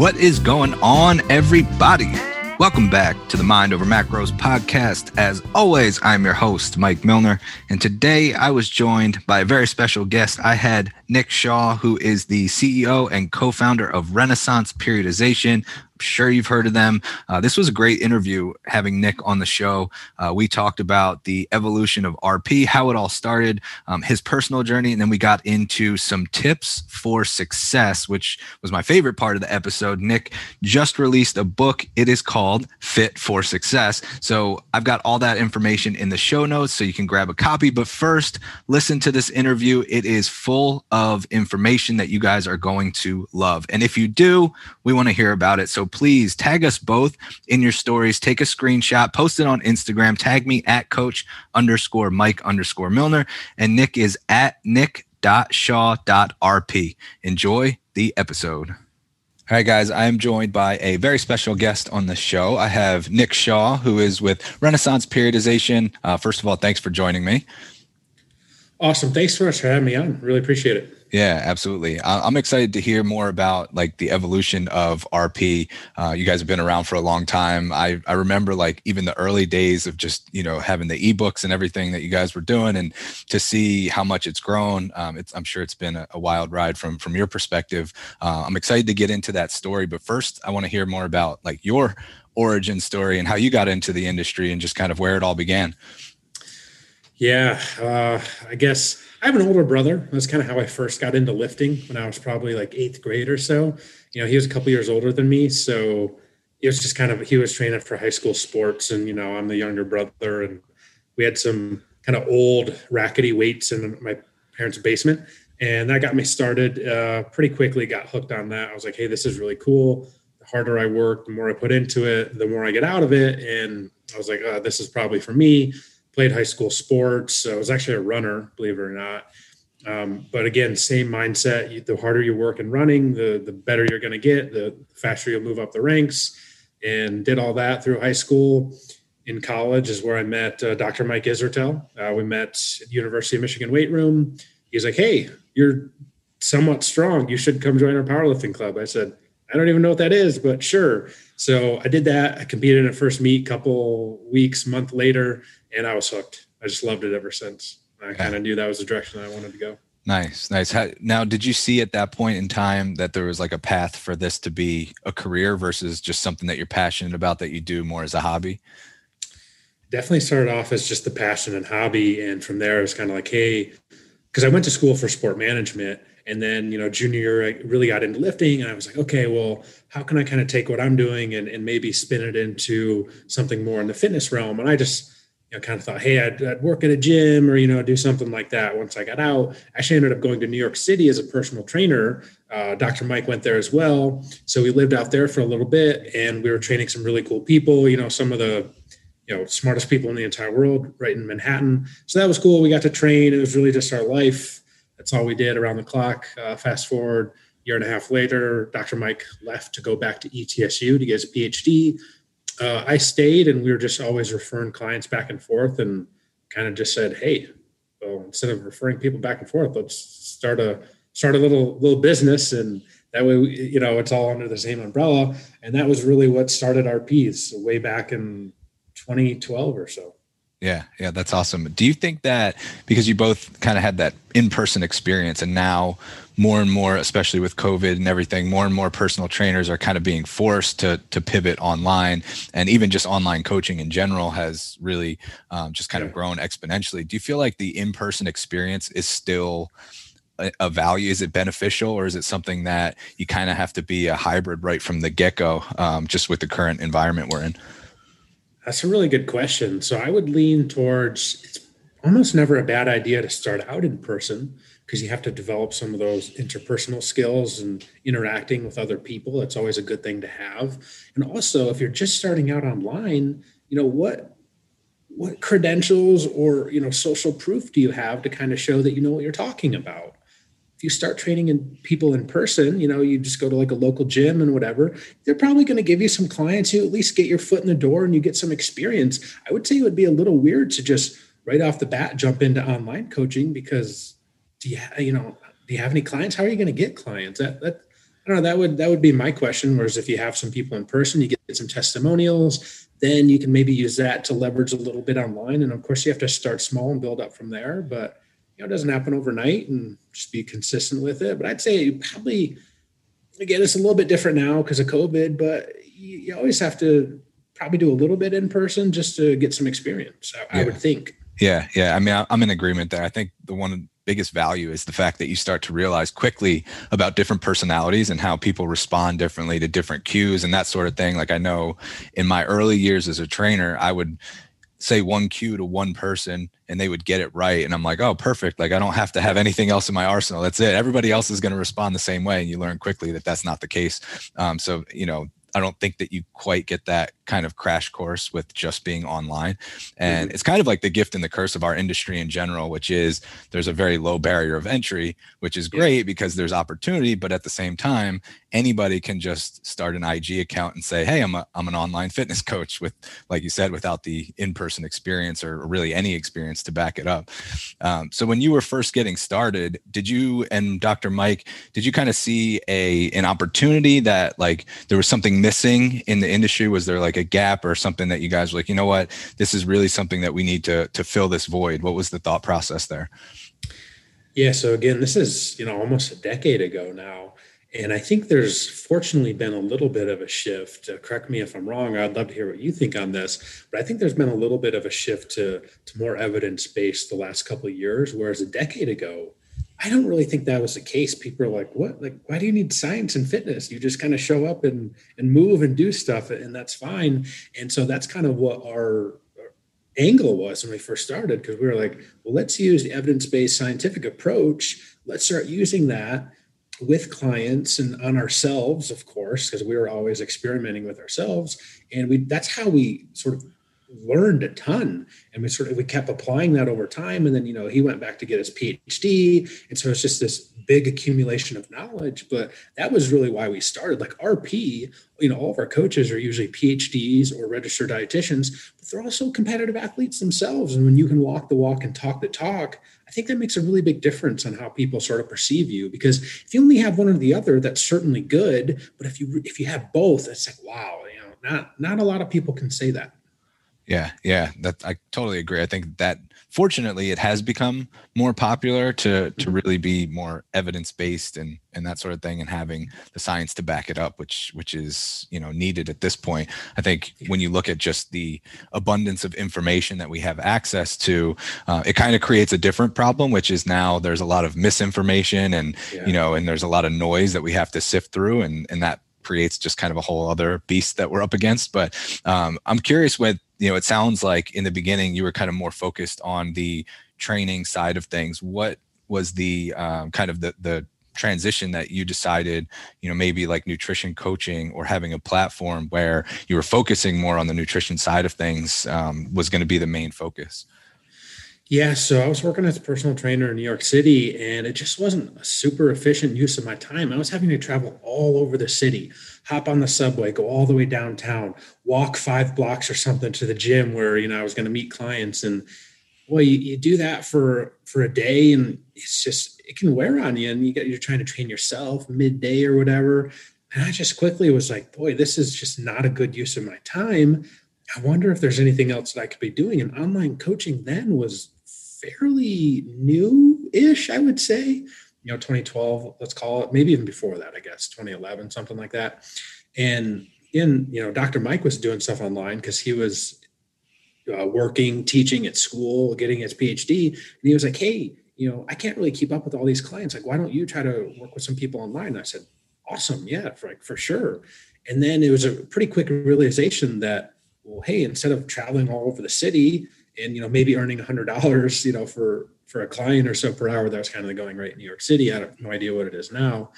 What is going on, everybody? Welcome back to the Mind Over Macros podcast. As always, I'm your host, Mike Milner. And today I was joined by a very special guest. I had Nick Shaw, who is the CEO and co founder of Renaissance Periodization, sure you've heard of them. Uh, this was a great interview having Nick on the show. Uh, we talked about the evolution of RP, how it all started, um, his personal journey, and then we got into some tips for success, which was my favorite part of the episode. Nick just released a book. It is called Fit for Success. So I've got all that information in the show notes so you can grab a copy. But first, listen to this interview. It is full of information that you guys are going to love. And if you do, we want to hear about it. So please tag us both in your stories. Take a screenshot, post it on Instagram, tag me at coach underscore Mike underscore Milner. And Nick is at nick.shaw.rp. Enjoy the episode. All right, guys, I am joined by a very special guest on the show. I have Nick Shaw, who is with Renaissance Periodization. Uh, first of all, thanks for joining me. Awesome. Thanks so much for having me on. Really appreciate it. Yeah, absolutely. I'm excited to hear more about like the evolution of RP. Uh, you guys have been around for a long time. I, I remember like even the early days of just, you know, having the ebooks and everything that you guys were doing and to see how much it's grown. Um, it's, I'm sure it's been a, a, wild ride from, from your perspective. Uh, I'm excited to get into that story, but first I want to hear more about like your origin story and how you got into the industry and just kind of where it all began. Yeah, uh, I guess I have an older brother. That's kind of how I first got into lifting when I was probably like eighth grade or so. You know, he was a couple years older than me, so it was just kind of he was training for high school sports, and you know, I'm the younger brother, and we had some kind of old rackety weights in my parents' basement, and that got me started uh, pretty quickly. Got hooked on that. I was like, hey, this is really cool. The harder I work, the more I put into it, the more I get out of it, and I was like, oh, this is probably for me played high school sports. I was actually a runner, believe it or not. Um, but again, same mindset. The harder you work in running, the the better you're going to get. The faster you'll move up the ranks. And did all that through high school. In college is where I met uh, Dr. Mike Israetel. Uh, we met at University of Michigan weight room. He's like, "Hey, you're somewhat strong. You should come join our powerlifting club." I said, "I don't even know what that is, but sure." So I did that. I competed in a first meet. Couple weeks, month later, and I was hooked. I just loved it ever since. I kind of knew that was the direction I wanted to go. Nice, nice. How, now, did you see at that point in time that there was like a path for this to be a career versus just something that you're passionate about that you do more as a hobby? Definitely started off as just the passion and hobby, and from there it was kind of like, hey, because I went to school for sport management, and then you know junior year I really got into lifting, and I was like, okay, well, how can I kind of take what I'm doing and, and maybe spin it into something more in the fitness realm? And I just you know, kind of thought, hey, I'd, I'd, work at a gym or, you know, do something like that once I got out. Actually ended up going to New York City as a personal trainer. Uh, Dr. Mike went there as well. So we lived out there for a little bit and we were training some really cool people, you know, some of the, you know, smartest people in the entire world right in Manhattan. So that was cool. We got to train. It was really just our life. That's all we did around the clock. Uh, fast forward year and a half later, Dr. Mike left to go back to ETSU to get his PhD uh, I stayed and we were just always referring clients back and forth and kind of just said, Hey, well, instead of referring people back and forth, let's start a, start a little, little business. And that way, we, you know, it's all under the same umbrella. And that was really what started RP way back in 2012 or so. Yeah, yeah, that's awesome. Do you think that because you both kind of had that in-person experience and now more and more, especially with COVID and everything, more and more personal trainers are kind of being forced to to pivot online, and even just online coaching in general has really um, just kind yeah. of grown exponentially. Do you feel like the in-person experience is still a, a value? Is it beneficial, or is it something that you kind of have to be a hybrid right from the get-go, um, just with the current environment we're in? That's a really good question. So I would lean towards it's almost never a bad idea to start out in person because you have to develop some of those interpersonal skills and interacting with other people. It's always a good thing to have. And also, if you're just starting out online, you know what what credentials or you know social proof do you have to kind of show that you know what you're talking about? if you start training in people in person, you know, you just go to like a local gym and whatever, they're probably going to give you some clients. You at least get your foot in the door and you get some experience. I would say it would be a little weird to just right off the bat jump into online coaching because do you, you know, do you have any clients? How are you going to get clients? That that I don't know. That would that would be my question. Whereas if you have some people in person, you get some testimonials, then you can maybe use that to leverage a little bit online. And of course, you have to start small and build up from there. But you know, it doesn't happen overnight, and just be consistent with it. But I'd say probably again, it's a little bit different now because of COVID. But you, you, always have to probably do a little bit in person just to get some experience. I, yeah. I would think. Yeah, yeah. I mean, I'm in agreement there. I think the one biggest value is the fact that you start to realize quickly about different personalities and how people respond differently to different cues and that sort of thing. Like I know in my early years as a trainer, I would say one cue to one person and they would get it right. And i'm like oh perfect. Like i don't have to have anything else in my arsenal. That's it. Everybody else is going to respond the same way. And you learn quickly that that's not the case. Um, so you know I don't think that you quite get that kind of crash course with just being online. And mm-hmm. it's kind of like the gift and the curse of our industry in general, which is there's a very low barrier of entry, which is great yeah. because there's opportunity, but at the same time, anybody can just start an IG account and say, "Hey, I'm a I'm an online fitness coach with like you said without the in-person experience or really any experience to back it up." Um, so when you were first getting started, did you and Dr. Mike, did you kind of see a an opportunity that like there was something missing in the industry? Was there like a gap or something that you guys were like, you know what, this is really something that we need to to fill this void? What was the thought process there? Yeah, so again, this is you know almost a decade ago now, and I think there's fortunately been a little bit of a shift. Uh, correct me if I'm wrong. I'd love to hear what you think on this, but I think there's been a little bit of a shift to to more evidence based the last couple of years, whereas a decade ago I don't really think that was the case. People are like, what? Like, why do you need science and fitness? You just kind of show up and and move and do stuff, and that's fine. And so that's kind of what our uh, angle was when we first started, because we were like, well, let's use the evidence-based scientific approach. Let's start using that with clients and on ourselves, of course, because we were always experimenting with ourselves. And we that's how we sort of learned a ton and we sort of we kept applying that over time and then you know he went back to get his phd and so it's just this big accumulation of knowledge but that was really why we started. Like rp you know all of our coaches are usually phds or registered dietitians but they're also competitive athletes themselves and when you can walk the walk and talk the talk i think that makes a really big difference on how people sort of perceive you because if you only have one or the other that's certainly good but if you if you have both it's like wow you know not not a lot of people can say that yeah, yeah, that I totally agree. I think that fortunately it has become more popular to to really be more evidence based and and that sort of thing, and having the science to back it up, which which is you know needed at this point. I think when you look at just the abundance of information that we have access to, uh, it kind of creates a different problem, which is now there's a lot of misinformation and yeah. you know and there's a lot of noise that we have to sift through, and and that creates just kind of a whole other beast that we're up against. But um, I'm curious with you know, it sounds like in the beginning you were kind of more focused on the training side of things. What was the um, kind of the the transition that you decided, you know, maybe like nutrition coaching or having a platform where you were focusing more on the nutrition side of things um, was going to be the main focus? Yeah, so I was working as a personal trainer in New York City, and it just wasn't a super efficient use of my time. I was having to travel all over the city, hop on the subway, go all the way downtown, walk five blocks or something to the gym where you know I was going to meet clients, and well, you, you do that for for a day, and it's just it can wear on you, and you get you're trying to train yourself midday or whatever. And I just quickly was like, boy, this is just not a good use of my time. I wonder if there's anything else that I could be doing. And online coaching then was fairly new-ish, I would say. You know, 2012, let's call it, maybe even before that, I guess, 2011, something like that. And in, you know, Dr. Mike was doing stuff online because he was uh, working, teaching at school, getting his PhD. And he was like, hey, you know, I can't really keep up with all these clients. Like, why don't you try to work with some people online? And I said, awesome. Yeah, for, like for sure. And then it was a pretty quick realization that, well, hey, instead of traveling all over the city, and you know maybe earning a hundred dollars you know for for a client or so per hour that was kind of the going rate in new york city. I have no idea what it is now.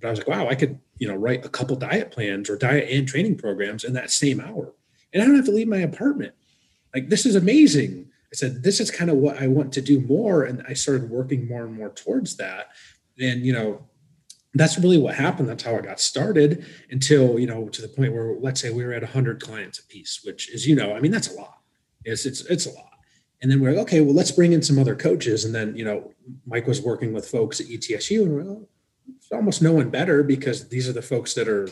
But i was like wow i could you know write a couple diet plans or diet and training programs in that same hour. And i don't have to leave my apartment. Like this is amazing. I said this is kind of what i want to do more. And i started working more and more towards that. And you know that's really what happened. That's how i got started until you know to the point where let's say we were at 100 clients a piece which is you know i mean that's a lot. It's it's it's a lot. And then we're like, okay, well, let's bring in some other coaches. And then, you know, Mike was working with folks at ETSU and we're like, oh, almost no one better because these are the folks that are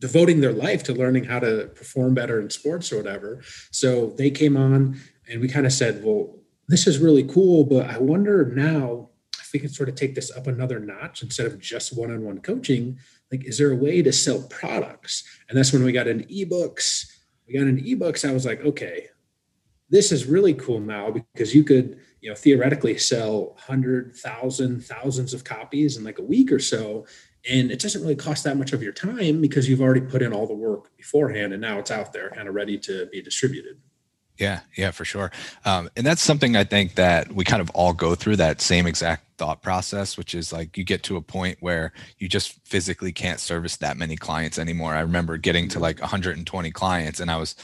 devoting their life to learning how to perform better in sports or whatever. So they came on and we kind of said, well, this is really cool, but I wonder now if we can sort of take this up another notch instead of just one-on-one coaching. Like, is there a way to sell products? And that's when we got into ebooks. We got into ebooks. I was like, okay, this is really cool now because you could, you know, theoretically sell hundred thousand, thousands of copies in like a week or so and it doesn't really cost that much of your time because you've already put in all the work beforehand and now it's out there kind of ready to be distributed. Yeah yeah for sure. Um, and that's something i think that we kind of all go through that same exact thought process which is like you get to a point where you just physically can't service that many clients anymore i remember getting to like 120 clients and i was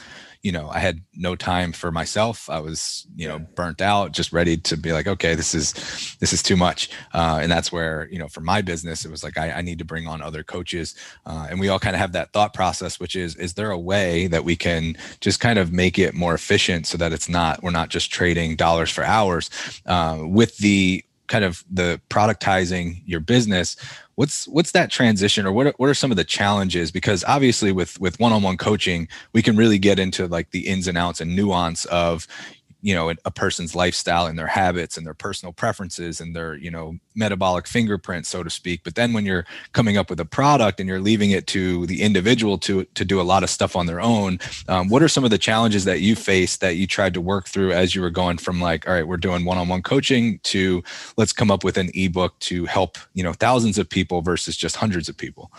you know, I had no time for myself. I was, you know, burnt out, just ready to be like, okay, this is, this is too much. Uh, and that's where, you know, for my business, it was like, I, I need to bring on other coaches. Uh, and we all kind of have that thought process, which is, is there a way that we can just kind of make it more efficient so that it's not, we're not just trading dollars for hours uh, with the, kind of the productizing your business what's what's that transition or what are, what are some of the challenges? Because obviously with with one-on-one coaching we can really get into like the ins and outs and nuance of you know a person's lifestyle and their habits and their personal preferences and their you know metabolic fingerprint so to speak. But then when you're coming up with a product and you're leaving it to the individual to to do a lot of stuff on their own um, what are some of the challenges that you faced that you tried to work through as you were going from like all right we're doing one-on-one coaching to let's come up with an ebook to help you know thousands of people versus just hundreds of people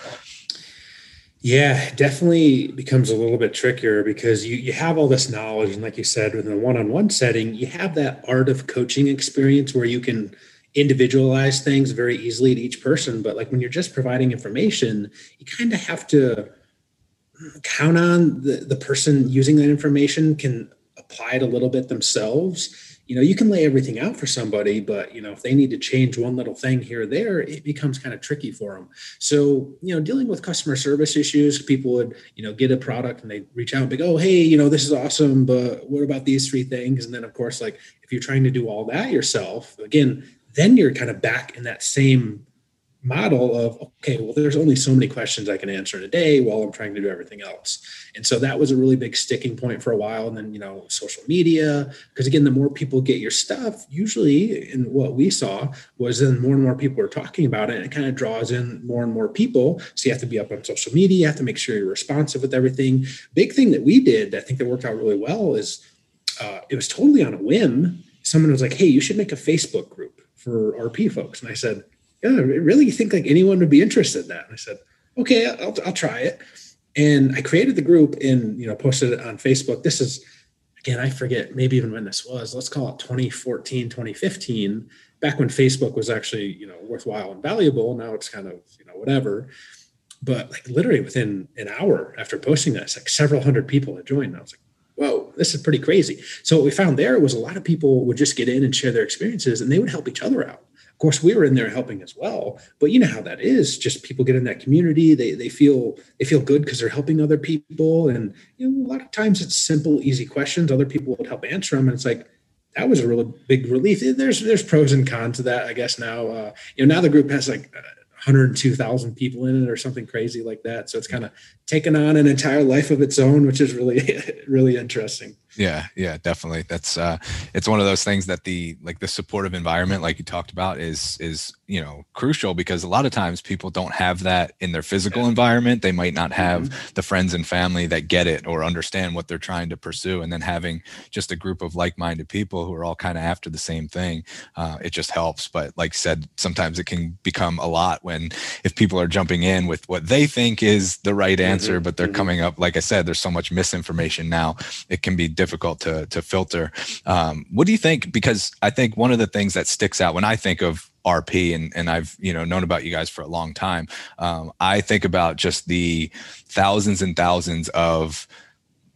yeah, definitely becomes a little bit trickier because you you have all this knowledge, and like you said, within a one-on-one setting, you have that art of coaching experience where you can individualize things very easily to each person. But like when you're just providing information, you kind of have to count on the, the person using that information can apply it a little bit themselves you know you can lay everything out for somebody but you know if they need to change one little thing here or there it becomes kind of tricky for them so you know dealing with customer service issues people would you know get a product and they reach out and be like, oh hey you know this is awesome but what about these three things? And then of course like if you're trying to do all that yourself again then you're kind of back in that same model of okay well there's only so many questions i can answer in a day while i'm trying to do everything else. And so that was a really big sticking point for a while. And then you know social media because again the more people get your stuff usually in what we saw was then more and more people are talking about it. And it kind of draws in more and more people. So you have to be up on social media. You have to make sure you're responsive with everything. Big thing that we did i think that worked out really well is uh, it was totally on a whim. Someone was like hey you should make a facebook group for rp folks. And i said yeah, really you think like anyone would be interested in that? And I said, okay, I'll, I'll try it. And I created the group and, you know, posted it on Facebook. This is, again, I forget maybe even when this was, let's call it 2014, 2015, back when Facebook was actually, you know, worthwhile and valuable. Now it's kind of, you know, whatever. But like literally within an hour after posting this, like several hundred people had joined. I was like, whoa, this is pretty crazy. So what we found there was a lot of people would just get in and share their experiences and they would help each other out. Of course, we were in there helping as well, but you know how that is. Just people get in that community, they they feel they feel good because they're helping other people, and you know a lot of times it's simple, easy questions. Other people would help answer them, and it's like that was a really big relief. There's there's pros and cons to that, I guess. Now, uh, you know, now the group has like 102,000 people in it or something crazy like that. So it's kind of taken on an entire life of its own, which is really, really interesting. Yeah, yeah, definitely. That's uh it's one of those things that the like the supportive environment like you talked about is is, you know, crucial because a lot of times people don't have that in their physical yeah. environment. They might not have mm-hmm. the friends and family that get it or understand what they're trying to pursue and then having just a group of like-minded people who are all kind of after the same thing, uh, it just helps, but like said sometimes it can become a lot when if people are jumping in with what they think is the right answer mm-hmm. but they're mm-hmm. coming up like I said there's so much misinformation now. It can be difficult difficult to to filter. Um, what do you think? Because I think one of the things that sticks out when I think of RP and and I've you know known about you guys for a long time. Um, I think about just the thousands and thousands of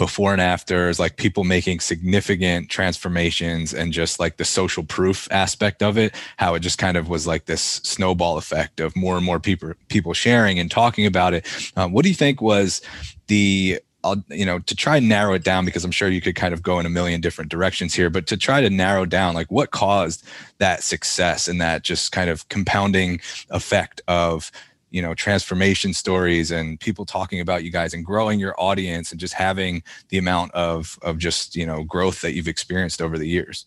before and afters, like people making significant transformations and just like the social proof aspect of it, how it just kind of was like this snowball effect of more and more people people sharing and talking about it. Um, what do you think was the I'll, you know, to try and narrow it down because I'm sure you could kind of go in a million different directions here, but to try to narrow down like what caused that success and that just kind of compounding effect of, you know, transformation stories and people talking about you guys and growing your audience and just having the amount of, of just, you know, growth that you've experienced over the years.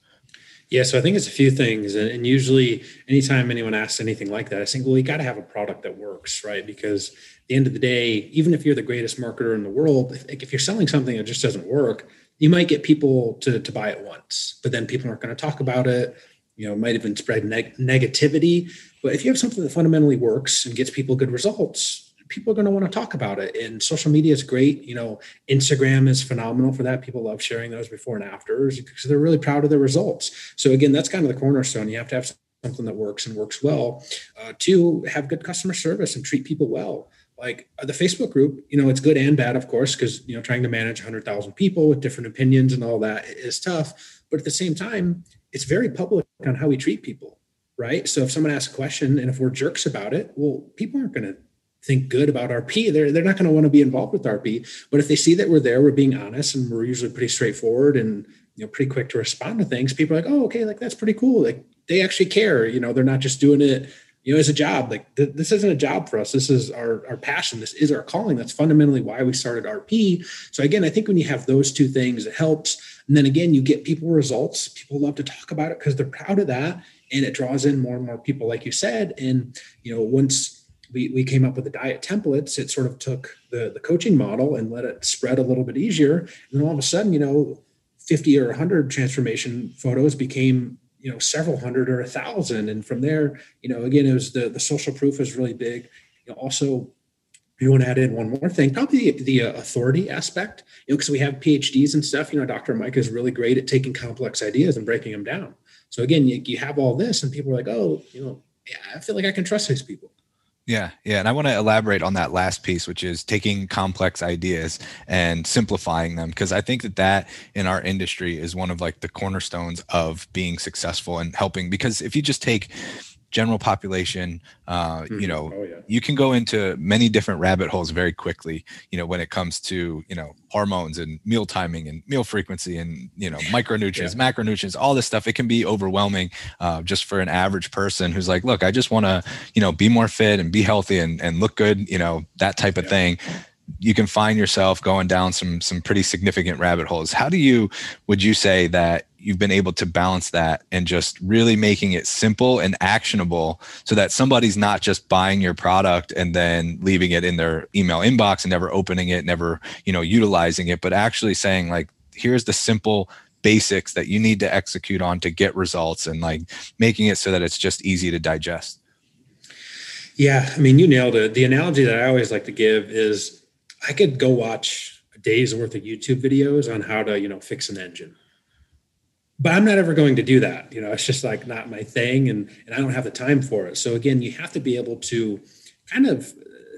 Yeah, so I think it's a few things, and, usually, anytime anyone asks anything like that, I think, well, you got to have a product that works, right? Because at the end of the day, even if you're the greatest marketer in the world, if, if you're selling something that just doesn't work, you might get people to to buy it once, but then people aren't going to talk about it. You know, might even spread neg- negativity. But if you have something that fundamentally works and gets people good results, people are going to want to talk about it and social media is great you know instagram is phenomenal for that. People love sharing those before and afters because they're really proud of their results. So again that's kind of the cornerstone. You have to have something that works and works well. Uh, to have good customer service and treat people well. Like uh, the facebook group you know it's good and bad of course because you know trying to manage 100000 people with different opinions and all that is tough but at the same time it's very public on how we treat people right? So if someone asks a question and if we're jerks about it well people aren't going to think good about RP, they're, they're not going to want to be involved with RP. But if they see that we're there, we're being honest and we're usually pretty straightforward and you know pretty quick to respond to things, people are like, oh, okay, like that's pretty cool. Like they actually care. You know, they're not just doing it you know as a job. Like th- this isn't a job for us. This is our, our passion. This is our calling. That's fundamentally why we started rp so again i think when you have those two things it helps. And then again you get people results. People love to talk about it because they're proud of that and it draws in more and more people like you said. And you know once we, we came up with the diet templates. It sort of took the, the coaching model and let it spread a little bit easier. And then all of a sudden, you know, 50 or 100 transformation photos became, you know, several hundred or a thousand. And from there, you know, again, it was the, the social proof was really big. You know, also, you want to add in one more thing, probably the, the uh, authority aspect, you know, because we have PhDs and stuff. You know, Dr. Mike is really great at taking complex ideas and breaking them down. So again, you, you have all this, and people are like, oh, you know, yeah, I feel like I can trust these people. Yeah, yeah. And I want to elaborate on that last piece, which is taking complex ideas and simplifying them. Because I think that that in our industry is one of like the cornerstones of being successful and helping. Because if you just take general population uh, mm-hmm. you know oh, yeah. you can go into many different rabbit holes very quickly you know when it comes to you know hormones and meal timing and meal frequency and you know micronutrients yeah. macronutrients all this stuff it can be overwhelming uh, just for an average person who's like look i just want to you know be more fit and be healthy and, and look good you know that type of yeah. thing you can find yourself going down some some pretty significant rabbit holes how do you would you say that you've been able to balance that and just really making it simple and actionable so that somebody's not just buying your product and then leaving it in their email inbox and never opening it never you know utilizing it but actually saying like here's the simple basics that you need to execute on to get results and like making it so that it's just easy to digest. Yeah i mean you nailed it. The analogy that i always like to give is i could go watch a day's worth of youtube videos on how to you know fix an engine but I'm not ever going to do that. You know, it's just like not my thing and, and I don't have the time for it. So again, you have to be able to kind of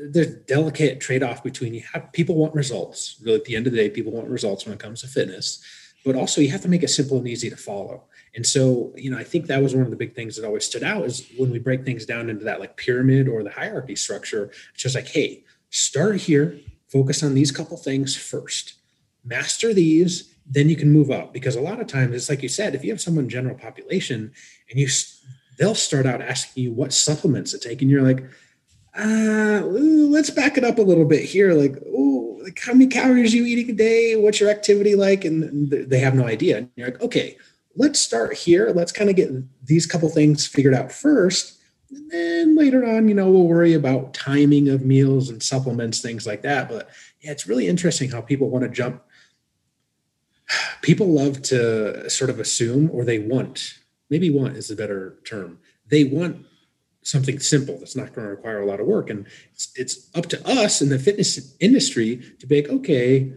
there's delicate trade-off between you have people want results. Really at the end of the day, people want results when it comes to fitness, but also you have to make it simple and easy to follow. And so, you know, I think that was one of the big things that always stood out is when we break things down into that like pyramid or the hierarchy structure, it's just like, hey, start here, focus on these couple things first, master these, then you can move up. Because a lot of times it's like you said if you have someone general population and you they'll start out asking you what supplements to take and you're like uh let's back it up a little bit here. Like oh like how many calories are you eating a day? What's your activity like? And they have no idea. And you're like okay let's start here. Let's kind of get these couple things figured out first. And then later on you know we'll worry about timing of meals and supplements things like that. But yeah it's really interesting how people want to jump people love to sort of assume or they want maybe want is a better term they want something simple that's not going to require a lot of work. And it's, it's up to us in the fitness industry to be like okay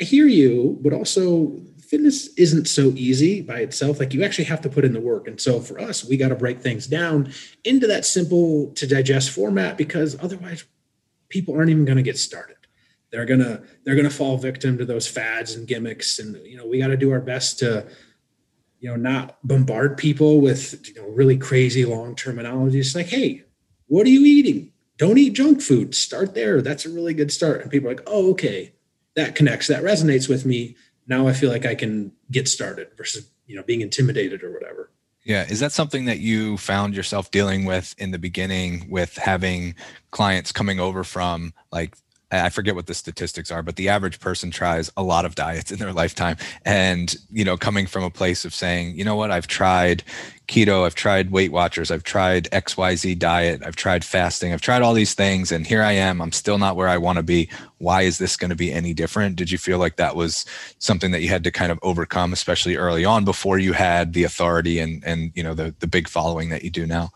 i hear you but also fitness isn't so easy by itself. Like you actually have to put in the work. And so for us we got to break things down into that simple to digest format because otherwise people aren't even going to get started they're gonna they're gonna fall victim to those fads and gimmicks. And you know we got to do our best to you know not bombard people with you know really crazy long terminology it's like hey what are you eating? Don't eat junk food. Start there. That's a really good start. And people are like oh okay. That connects, that resonates with me. Now I feel like I can get started versus, you know, being intimidated or whatever. Yeah. Is that something that you found yourself dealing with in the beginning with having clients coming over from like I forget what the statistics are, but the average person tries a lot of diets in their lifetime. And, you know, coming from a place of saying, you know what, I've tried keto, I've tried Weight Watchers, I've tried XYZ diet, I've tried fasting, I've tried all these things, and here I am. I'm still not where I want to be. Why is this going to be any different? Did you feel like that was something that you had to kind of overcome, especially early on before you had the authority and and you know the the big following that you do now?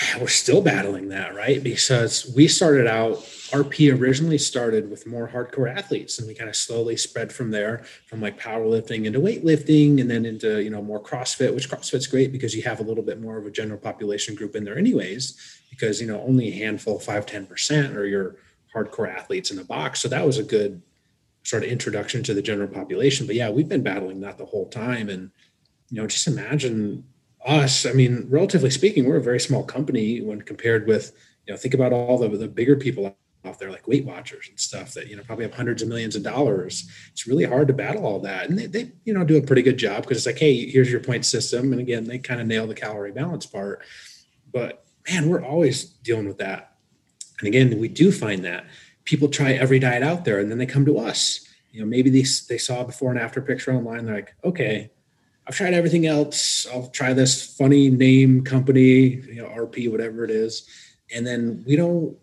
we're still battling that, right? Because we started out, RP originally started with more hardcore athletes, and we kind of slowly spread from there, from like powerlifting into weightlifting, and then into you know more CrossFit. Which CrossFit's great because you have a little bit more of a general population group in there, anyways. Because you know only a handful, five ten percent, are your hardcore athletes in the box. So that was a good sort of introduction to the general population. But yeah, we've been battling that the whole time, and you know just imagine us, I mean, relatively speaking, we're a very small company when compared with, you know, think about all the, the bigger people out there like Weight Watchers and stuff that, you know, probably have hundreds of millions of dollars. It's really hard to battle all that. And they, they you know, do a pretty good job because it's like, hey, here's your point system. And again, they kind of nail the calorie balance part. But man, we're always dealing with that. And again, we do find that people try every diet out there and then they come to us. You know, maybe they, they saw a before and after picture online. They're like, okay, I've tried everything else. I'll try this funny name company, you know, RP, whatever it is. And then we don't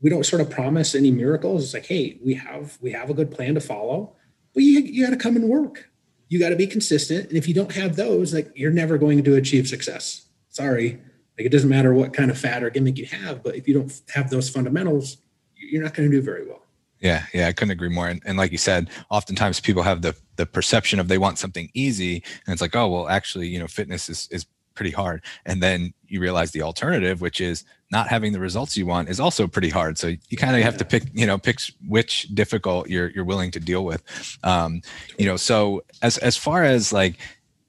we don't sort of promise any miracles. It's like, hey, we have we have a good plan to follow, but you you got to come and work. You got to be consistent. And if you don't have those, like you're never going to achieve success. Sorry. Like it doesn't matter what kind of fat or gimmick you have, but if you don't have those fundamentals, you're not going to do very well. Yeah, yeah, I couldn't agree more. And, and, like you said, oftentimes people have the the perception of they want something easy, and it's like, oh, well, actually, you know, fitness is is pretty hard. And then you realize the alternative, which is not having the results you want, is also pretty hard. So you kind of have to pick, you know, pick which difficult you're you're willing to deal with. Um, you know, so as as far as like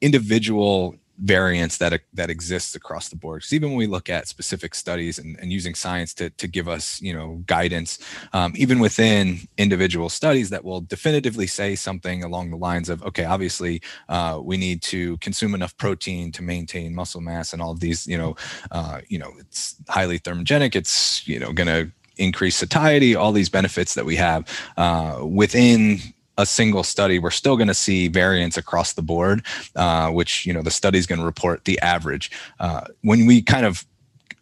individual variance that that exists across the board. Because even when we look at specific studies and, and using science to to give us you know guidance, um, even within individual studies that will definitively say something along the lines of okay, obviously uh, we need to consume enough protein to maintain muscle mass and all of these you know uh, you know it's highly thermogenic. It's you know going to increase satiety, all these benefits that we have uh, within a single study, we're still going to see variance across the board, uh, which you know the study is going to report the average. Uh, when we kind of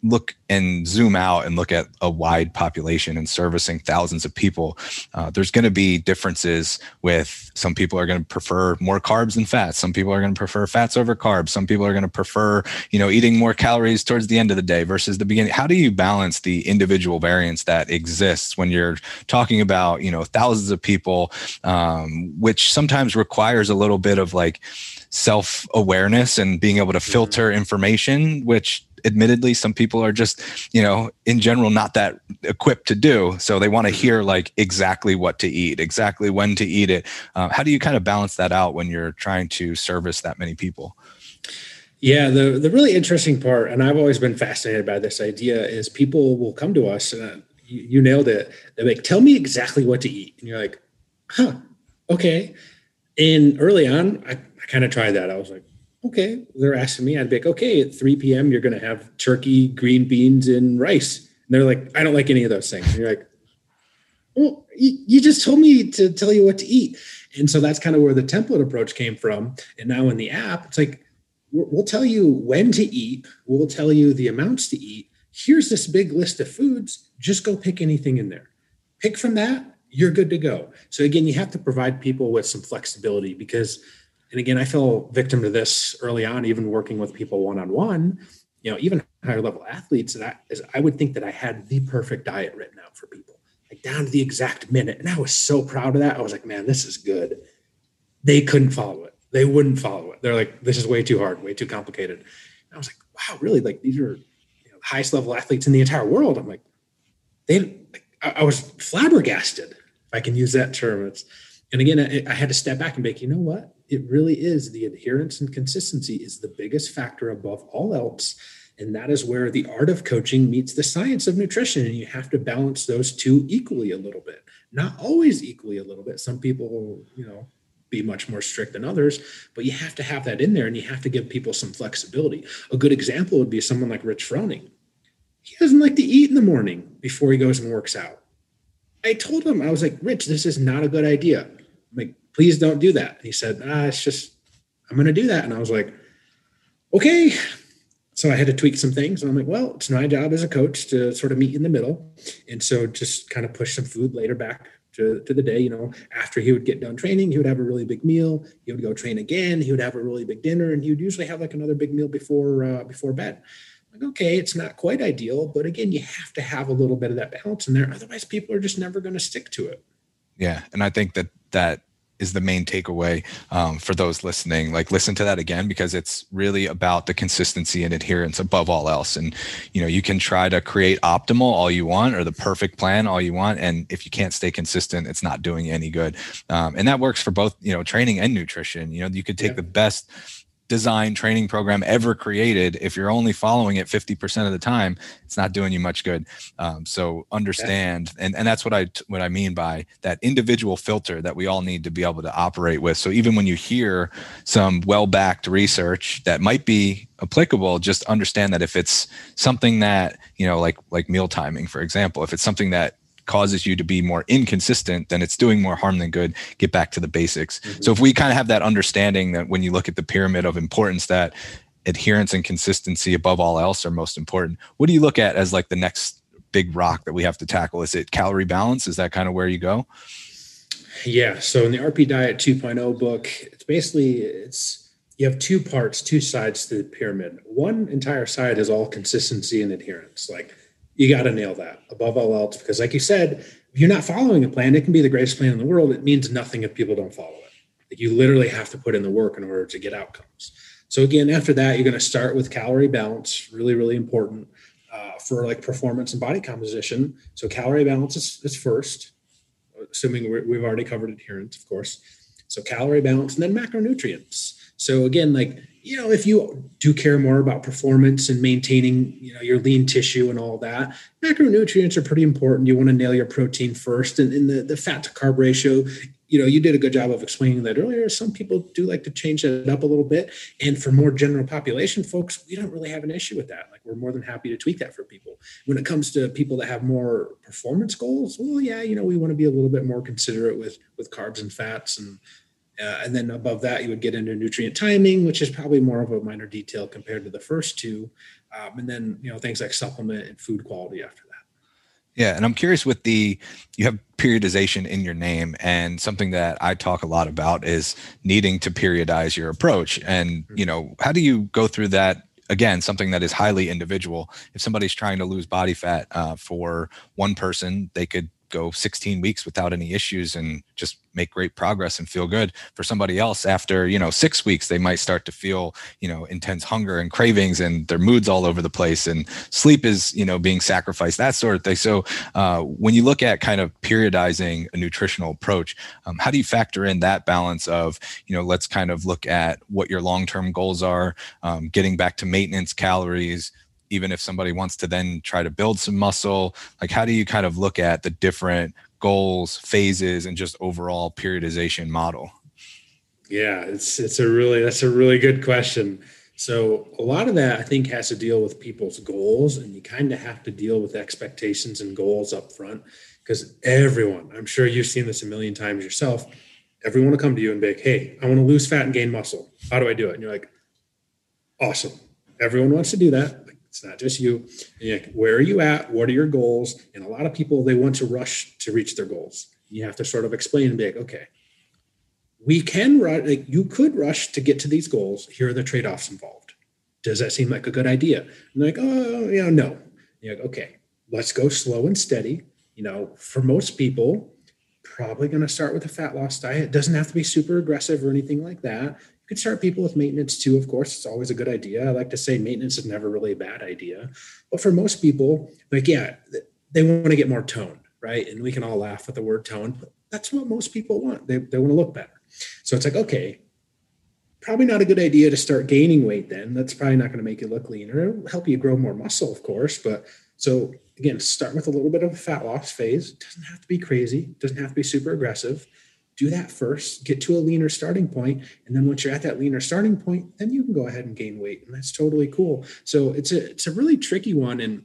look and zoom out and look at a wide population and servicing thousands of people, uh, there's going to be differences with some people are going to prefer more carbs than fats. Some people are going to prefer fats over carbs. Some people are going to prefer, you know, eating more calories towards the end of the day versus the beginning. How do you balance the individual variance that exists when you're talking about, you know, thousands of people, um, which sometimes requires a little bit of like, self awareness and being able to mm-hmm. filter information, which admittedly some people are just you know in general not that equipped to do. So they want to hear like exactly what to eat exactly when to eat it. Uh, how do you kind of balance that out when you're trying to service that many people? Yeah the, the really interesting part and i've always been fascinated by this idea is people will come to us and uh, you, you nailed it. They're like tell me exactly what to eat. And you're like huh okay. And early on i, I kind of tried that. I was like okay, they're asking me, I'd be like, okay, at 3 p.m., you're going to have turkey, green beans, and rice. And they're like, I don't like any of those things. And you're like, well, you, you just told me to tell you what to eat. And so that's kind of where the template approach came from. And now in the app, it's like, we'll tell you when to eat, we'll tell you the amounts to eat. Here's this big list of foods. Just go pick anything in there. Pick from that, you're good to go. So again, you have to provide people with some flexibility because and again, I fell victim to this early on, even working with people one on one. You know, even higher level athletes, that is, I would think that I had the perfect diet written out for people, like down to the exact minute. And I was so proud of that. I was like, man, this is good. They couldn't follow it. They wouldn't follow it. They're like, this is way too hard, way too complicated. And I was like, wow, really? Like these are you know, highest level athletes in the entire world. I'm like, they. Like, I, I was flabbergasted, if I can use that term. It's and again, I, I, had to step back and be like, you know what? It really is the adherence and consistency is the biggest factor above all else. And that is where the art of coaching meets the science of nutrition. And you have to balance those two equally a little bit, not always equally a little bit. Some people, you know, be much more strict than others, but you have to have that in there and you have to give people some flexibility. A good example would be someone like Rich Froning. He doesn't like to eat in the morning before he goes and works out. I told him, I was like, Rich, this is not a good idea. I'm like, please don't do that. And he said, ah, it's just, I'm going to do that. And I was like, okay. So I had to tweak some things. And I'm like, well, it's my job as a coach to sort of meet in the middle. And so just kind of push some food later back to, to the day. You know, after he would get done training, he would have a really big meal. He would go train again. He would have a really big dinner. And he would usually have like another big meal before, uh, before bed like okay it's not quite ideal but again you have to have a little bit of that balance in there otherwise people are just never going to stick to it yeah and i think that that is the main takeaway um, for those listening. Like, listen to that again because it's really about the consistency and adherence above all else. And you know, you can try to create optimal all you want or the perfect plan all you want, and if you can't stay consistent, it's not doing any good. Um, and that works for both, you know, training and nutrition. You know, you could take yeah. the best design training program ever created if you're only following it 50% of the time it's not doing you much good. Um, so understand and, and that's what i what i mean by that individual filter that we all need to be able to operate with. So even when you hear some well-backed research that might be applicable just understand that if it's something that you know like like meal timing for example if it's something that causes you to be more inconsistent, then it's doing more harm than good. Get back to the basics. Mm-hmm. So if we kind of have that understanding that when you look at the pyramid of importance, that adherence and consistency above all else are most important. What do you look at as like the next big rock that we have to tackle? Is it calorie balance? Is that kind of where you go? Yeah. So in the RP Diet 2.0 book, it's basically it's you have two parts, two sides to the pyramid. One entire side is all consistency and adherence. Like you got to nail that above all else because like you said if you're not following a plan it can be the greatest plan in the world. It means nothing if people don't follow it. Like you literally have to put in the work in order to get outcomes. So again after that you're going to start with calorie balance really really important uh, for like performance and body composition. So calorie balance is, is first assuming we've already covered adherence of course. So calorie balance and then macronutrients. So again like you know, if you do care more about performance and maintaining, you know, your lean tissue and all that, macronutrients are pretty important. You want to nail your protein first, and, and the the fat to carb ratio. You know, you did a good job of explaining that earlier. Some people do like to change that up a little bit, and for more general population folks, we don't really have an issue with that. Like we're more than happy to tweak that for people. When it comes to people that have more performance goals, well, yeah, you know, we want to be a little bit more considerate with with carbs and fats and uh, and then above that, you would get into nutrient timing, which is probably more of a minor detail compared to the first two. Um, and then, you know, things like supplement and food quality after that. Yeah. And I'm curious with the, you have periodization in your name. And something that I talk a lot about is needing to periodize your approach. And, mm-hmm. you know, how do you go through that again something that is highly individual if somebody's trying to lose body fat uh, for one person they could go 16 weeks without any issues and just make great progress and feel good. For somebody else after you know six weeks they might start to feel you know intense hunger and cravings and their moods all over the place and sleep is you know being sacrificed that sort of thing. So uh, when you look at kind of periodizing a nutritional approach um, how do you factor in that balance of you know let's kind of look at what your long-term goals are um, getting back to maintenance calories even if somebody wants to then try to build some muscle like how do you kind of look at the different goals phases and just overall periodization model? Yeah it's it's a really that's a really good question. So a lot of that i think has to deal with people's goals and you kind of have to deal with expectations and goals up front because everyone i'm sure you've seen this a million times yourself everyone will come to you and be like hey i want to lose fat and gain muscle. How do i do it? And you're like awesome. Everyone wants to do that it's not just you. Like, where are you at? What are your goals? And a lot of people they want to rush to reach their goals. You have to sort of explain and be like, okay, we can rush. Like, you could rush to get to these goals. Here are the trade-offs involved. Does that seem like a good idea? And like, oh, yeah, no. You're like, okay, let's go slow and steady. You know, for most people, probably going to start with a fat loss diet. It doesn't have to be super aggressive or anything like that could start people with maintenance too, of course. It's always a good idea. I like to say maintenance is never really a bad idea. But for most people, like, yeah, they want to get more toned, right? And we can all laugh at the word tone, but that's what most people want. They, they want to look better. So it's like, okay, probably not a good idea to start gaining weight then. That's probably not going to make you look leaner. It'll help you grow more muscle, of course. But so again, start with a little bit of a fat loss phase. Doesn't have to be crazy, doesn't have to be super aggressive. Do that first, get to a leaner starting point, and then once you're at that leaner starting point, then you can go ahead and gain weight, and that's totally cool. So it's a it's a really tricky one, and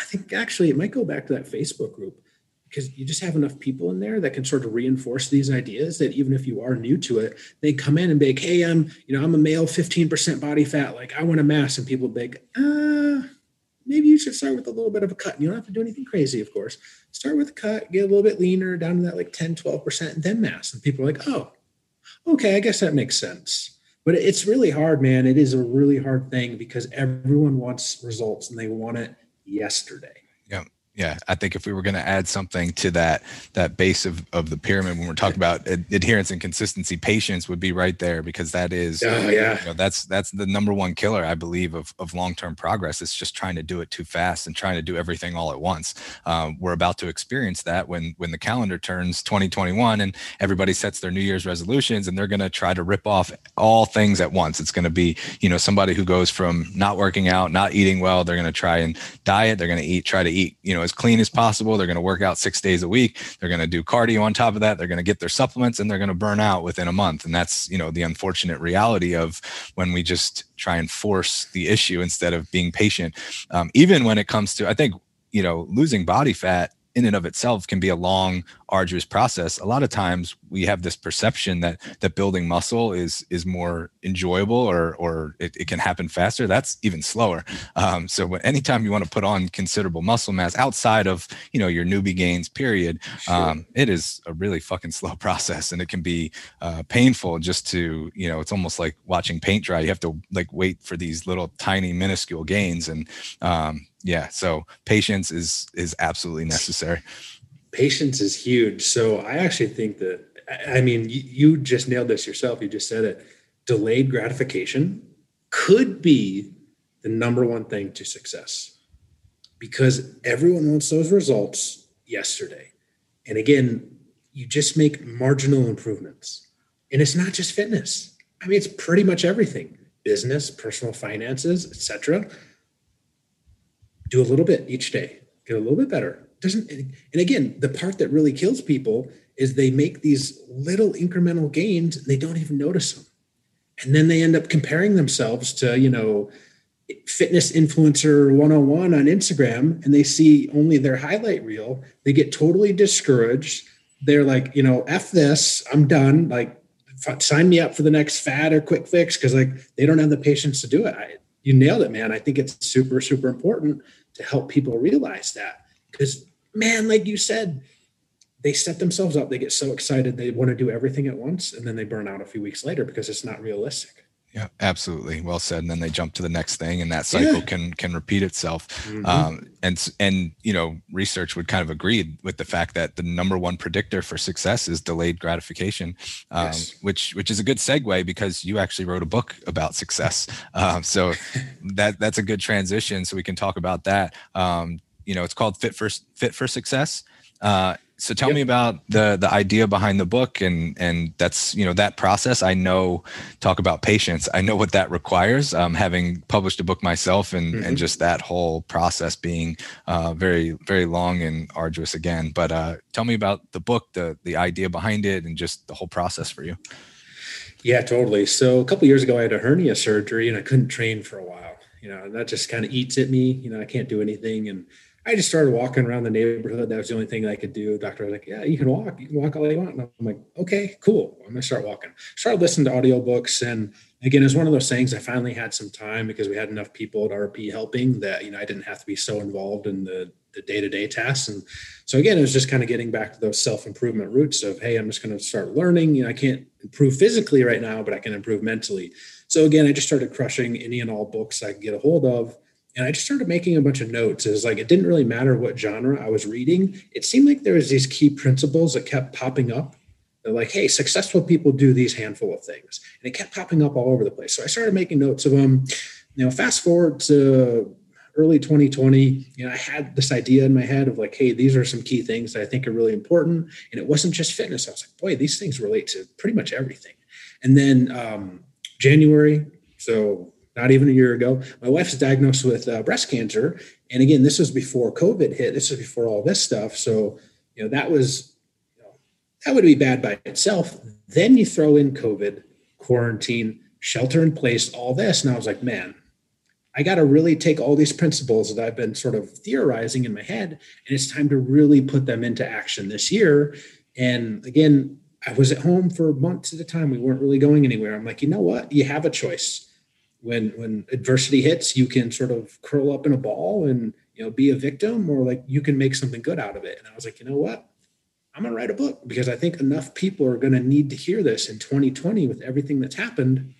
I think actually it might go back to that Facebook group because you just have enough people in there that can sort of reinforce these ideas that even if you are new to it, they come in and be like, hey, I'm, you know, I'm a male 15% body fat. Like I want a mass. And people be like, uh, maybe you should start with a little bit of a cut. You don't have to do anything crazy, of course. Start with a cut, get a little bit leaner down to that like 10, 12%, and then mass. And people are like, oh, okay, I guess that makes sense. But it's really hard, man. It is a really hard thing because everyone wants results and they want it yesterday yeah i think if we were going to add something to that that base of, of the pyramid when we're talking about ad- adherence and consistency patience would be right there because that is oh, yeah you know, that's that's the number one killer i believe of, of long-term progress it's just trying to do it too fast and trying to do everything all at once. Um, we're about to experience that when when the calendar turns 2021 and everybody sets their new year's resolutions and they're going to try to rip off all things at once. It's going to be you know somebody who goes from not working out not eating well they're going to try and diet they're going to eat try to eat you know know as clean as possible. They're going to work out six days a week. They're going to do cardio on top of that. They're going to get their supplements and they're going to burn out within a month. And that's you know the unfortunate reality of when we just try and force the issue instead of being patient. Um, even when it comes to, I think you know losing body fat in and of itself can be a long arduous process. A lot of times we have this perception that that building muscle is is more enjoyable or or it, it can happen faster. That's even slower. Um, so anytime you want to put on considerable muscle mass outside of you know your newbie gains period sure. um, it is a really fucking slow process and it can be uh, painful just to you know it's almost like watching paint dry. You have to like wait for these little tiny minuscule gains and um, yeah so patience is is absolutely necessary. Patience is huge. So i actually think that i mean you, just nailed this yourself. You just said it. Delayed gratification could be the number one thing to success because everyone wants those results yesterday. And again you just make marginal improvements. And it's not just fitness. I mean it's pretty much everything business personal finances etc do a little bit each day, get a little bit better. Doesn't and again, the part that really kills people is they make these little incremental gains and they don't even notice them. And then they end up comparing themselves to, you know, fitness influencer 101 on Instagram and they see only their highlight reel. They get totally discouraged. They're like, you know, F this, I'm done. Like, sign me up for the next fad or quick fix because like they don't have the patience to do it. I, you nailed it, man. I think it's super, super important to help people realize that. Because, man, like you said, they set themselves up. They get so excited. They want to do everything at once. And then they burn out a few weeks later because it's not realistic. Yeah, absolutely. Well said. And then they jump to the next thing, and that cycle yeah. can can repeat itself. Mm-hmm. Um, and and you know, research would kind of agree with the fact that the number one predictor for success is delayed gratification, um, yes. which which is a good segue because you actually wrote a book about success. Um, so that that's a good transition. So we can talk about that. Um, you know, it's called Fit for Fit for Success. Uh, so tell yep. me about the the idea behind the book and and that's you know that process. I know talk about patience. I know what that requires um, having published a book myself and mm-hmm. and just that whole process being uh, very very long and arduous again. But uh, tell me about the book the the idea behind it and just the whole process for you. Yeah totally. So a couple years ago i had a hernia surgery and i couldn't train for a while. You know and that just kind of eats at me. You know i can't do anything. And I just started walking around the neighborhood. That was the only thing I could do. Doctor was like, "Yeah, you can walk. You can walk all you want." And I'm like, "Okay, cool. I'm gonna start walking." Started listening to audiobooks, and again, it's one of those things. I finally had some time because we had enough people at RP helping that you know I didn't have to be so involved in the the day to day tasks. And so again, it was just kind of getting back to those self improvement roots of, "Hey, I'm just going to start learning. You know, I can't improve physically right now, but I can improve mentally." So again, I just started crushing any and all books I could get a hold of and I just started making a bunch of notes. It was like it didn't really matter what genre I was reading. It seemed like there was these key principles that kept popping up. They're like, hey, successful people do these handful of things. And it kept popping up all over the place. So I started making notes of them. You know, fast forward to early 2020, you know, I had this idea in my head of like, hey, these are some key things that I think are really important. And it wasn't just fitness. I was like, boy, these things relate to pretty much everything. And then um, January, so not even a year ago, my wife was diagnosed with uh, breast cancer. And again, this was before COVID hit. This was before all this stuff. So, you know, that was, you know, that would be bad by itself. Then you throw in COVID, quarantine, shelter in place, all this. And I was like, man, I got to really take all these principles that I've been sort of theorizing in my head, and it's time to really put them into action this year. And again, I was at home for months at a time. We weren't really going anywhere. I'm like, you know what? You have a choice. When when adversity hits, you can sort of curl up in a ball and you know be a victim, or like you can make something good out of it. And I was like, you know what? I'm gonna write a book because I think enough people are gonna need to hear this in 2020 with everything that's happened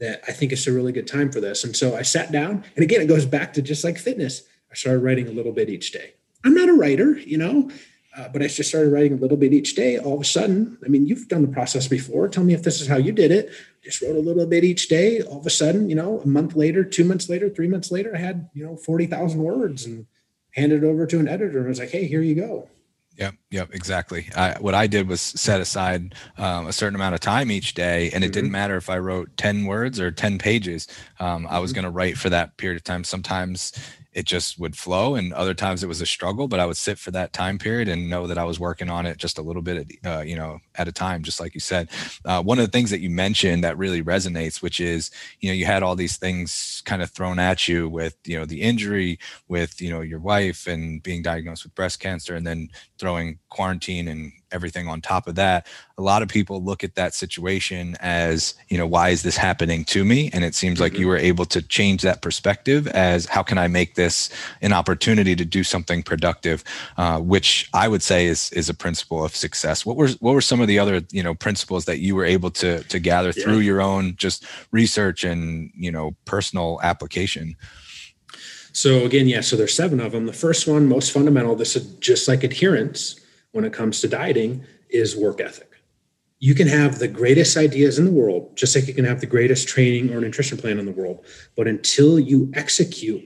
that I think it's a really good time for this. And so I sat down, and again, it goes back to just like fitness. I started writing a little bit each day. I'm not a writer, you know, uh, but I just started writing a little bit each day. All of a sudden, I mean, you've done the process before. Tell me if this is how you did it. Just wrote a little bit each day. All of a sudden, you know, a month later, two months later, three months later, I had, you know, 40,000 words and handed it over to an editor and was like, hey, here you go. Yep, yep, exactly. I, what I did was set aside um, a certain amount of time each day, and it mm-hmm. didn't matter if I wrote ten words or ten pages. Um, I was mm-hmm. going to write for that period of time. Sometimes it just would flow and other times it was a struggle but i would sit for that time period and know that i was working on it just a little bit uh, you know at a time just like you said. Uh, one of the things that you mentioned that really resonates which is you know you had all these things kind of thrown at you with you know the injury with you know your wife and being diagnosed with breast cancer and then throwing quarantine and everything on top of that a lot of people look at that situation as you know why is this happening to me and it seems mm-hmm. like you mm-hmm. were able to change that perspective as how can i make this an opportunity to do something productive uh, which i would say is is a principle of success what were what were some of the other you know principles that you were able to to gather yeah. through your own just research and you know personal application so again yeah so there's seven of them the first one most fundamental this is just like adherence when it comes to dieting is work ethic. You can have the greatest ideas in the world, just like you can have the greatest training or nutrition plan in the world. But until you execute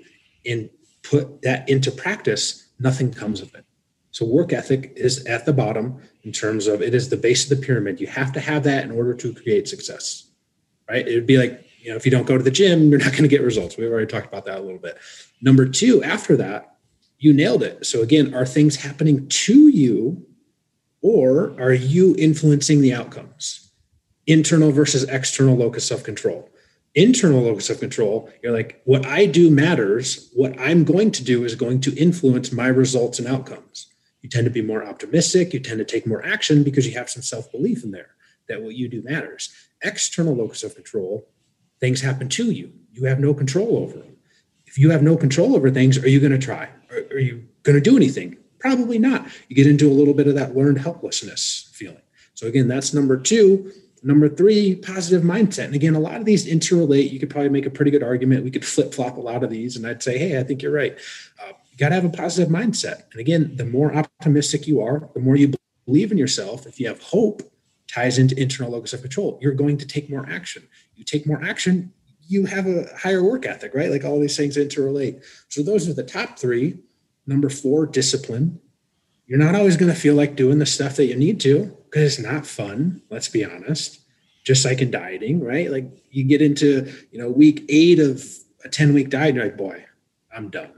and put that into practice, nothing comes of it. So, work ethic is at the bottom in terms of it is the base of the pyramid. You have to have that in order to create success, right? It would be like, you know, if you don't go to the gym, you're not going to get results. We've already talked about that a little bit. Number two, after that, you nailed it. So again, are things happening to you or are you influencing the outcomes? Internal versus external locus of control. Internal locus of control, you're like, what I do matters. What I'm going to do is going to influence my results and outcomes. You tend to be more optimistic. You tend to take more action because you have some self belief in there that what you do matters. External locus of control, things happen to you. You have no control over them. If you have no control over things, are you going to try? Are, are you going to do anything? Probably not. You get into a little bit of that learned helplessness feeling. So, again, that's number two. Number three, positive mindset. And again, a lot of these interrelate. You could probably make a pretty good argument. We could flip flop a lot of these, and I'd say, hey, I think you're right. Uh, you got to have a positive mindset. And again, the more optimistic you are, the more you believe in yourself. If you have hope, ties into internal locus of control. You're going to take more action. You take more action, you have a higher work ethic, right? Like all these things interrelate. So those are the top three. Number four, discipline. You're not always going to feel like doing the stuff that you need to because it's not fun. Let's be honest. Just like in dieting, right? Like you get into, you know, week eight of a 10 week diet, you're like, boy, I'm done.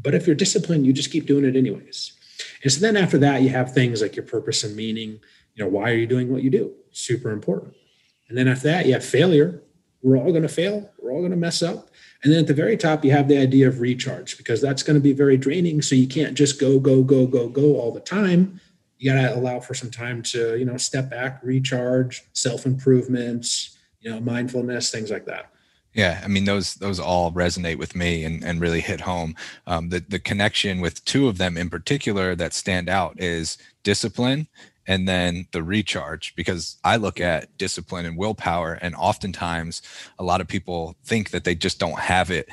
But if you're disciplined, you just keep doing it anyways. And so then after that, you have things like your purpose and meaning. You know, why are you doing what you do? Super important. And then after that, you have failure we're all going to fail. We're all going to mess up. And then at the very top, you have the idea of recharge because that's going to be very draining. So you can't just go, go, go, go, go all the time. You got to allow for some time to, you know, step back, recharge, self improvements, you know, mindfulness, things like that. Yeah, I mean those those all resonate with me and, and really hit home. Um, the the connection with two of them in particular that stand out is discipline and then the recharge because i look at discipline and willpower and oftentimes a lot of people think that they just don't have it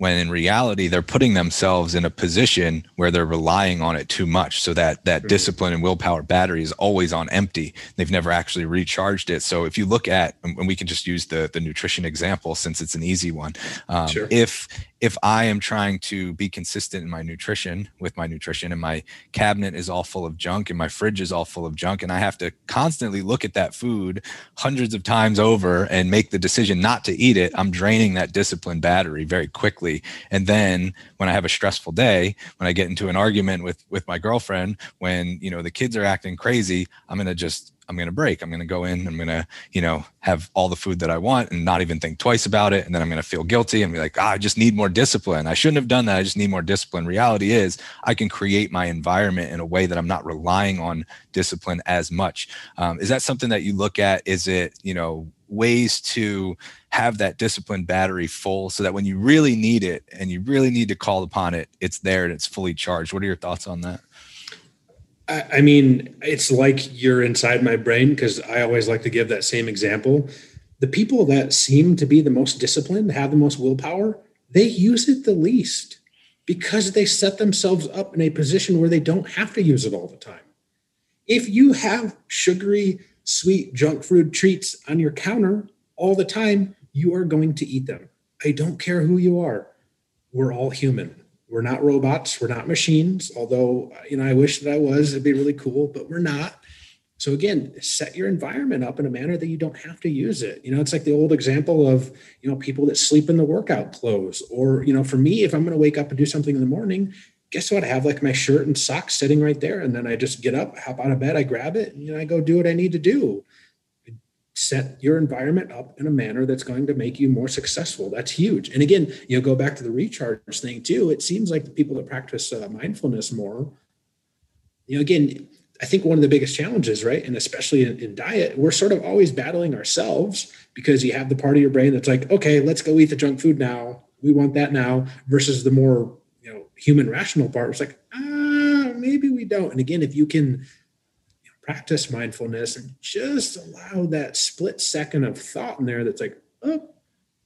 when in reality they're putting themselves in a position where they're relying on it too much so that that discipline and willpower battery is always on empty. They've never actually recharged it. So if you look at and we can just use the the nutrition example since it's an easy one um, sure. if if I am trying to be consistent in my nutrition with my nutrition and my cabinet is all full of junk and my fridge is all full of junk and I have to constantly look at that food hundreds of times over and make the decision not to eat it, I'm draining that discipline battery very quickly. And then when I have a stressful day, when I get into an argument with with my girlfriend, when you know the kids are acting crazy, I'm going to just I'm going to break. I'm going to go in. I'm going to, you know, have all the food that I want and not even think twice about it. And then I'm going to feel guilty and be like, ah, I just need more discipline. I shouldn't have done that. I just need more discipline. Reality is, I can create my environment in a way that I'm not relying on discipline as much. Um, is that something that you look at? Is it, you know, ways to have that discipline battery full so that when you really need it and you really need to call upon it, it's there and it's fully charged? What are your thoughts on that? I mean, it's like you're inside my brain because I always like to give that same example. The people that seem to be the most disciplined, have the most willpower, they use it the least because they set themselves up in a position where they don't have to use it all the time. If you have sugary, sweet junk food treats on your counter all the time, you are going to eat them. I don't care who you are. We're all human. We're not robots. We're not machines. Although, you know, I wish that I was. It'd be really cool, but we're not. So again, set your environment up in a manner that you don't have to use it. You know, it's like the old example of, you know, people that sleep in the workout clothes. Or, you know, for me, if I'm going to wake up and do something in the morning, guess what? I have like my shirt and socks sitting right there. And then I just get up, hop out of bed, I grab it, and you know, I go do what I need to do set your environment up in a manner that's going to make you more successful. That's huge. And again, you know, go back to the recharge thing too. It seems like the people that practice uh, mindfulness more, you know, again, I think one of the biggest challenges, right, and especially in, in, diet, we're sort of always battling ourselves because you have the part of your brain that's like, okay, let's go eat the junk food now. We want that now, versus the more you know human rational part. It's like, ah, maybe we don't. And again, if you can practice mindfulness and just allow that split second of thought in there that's like, oh,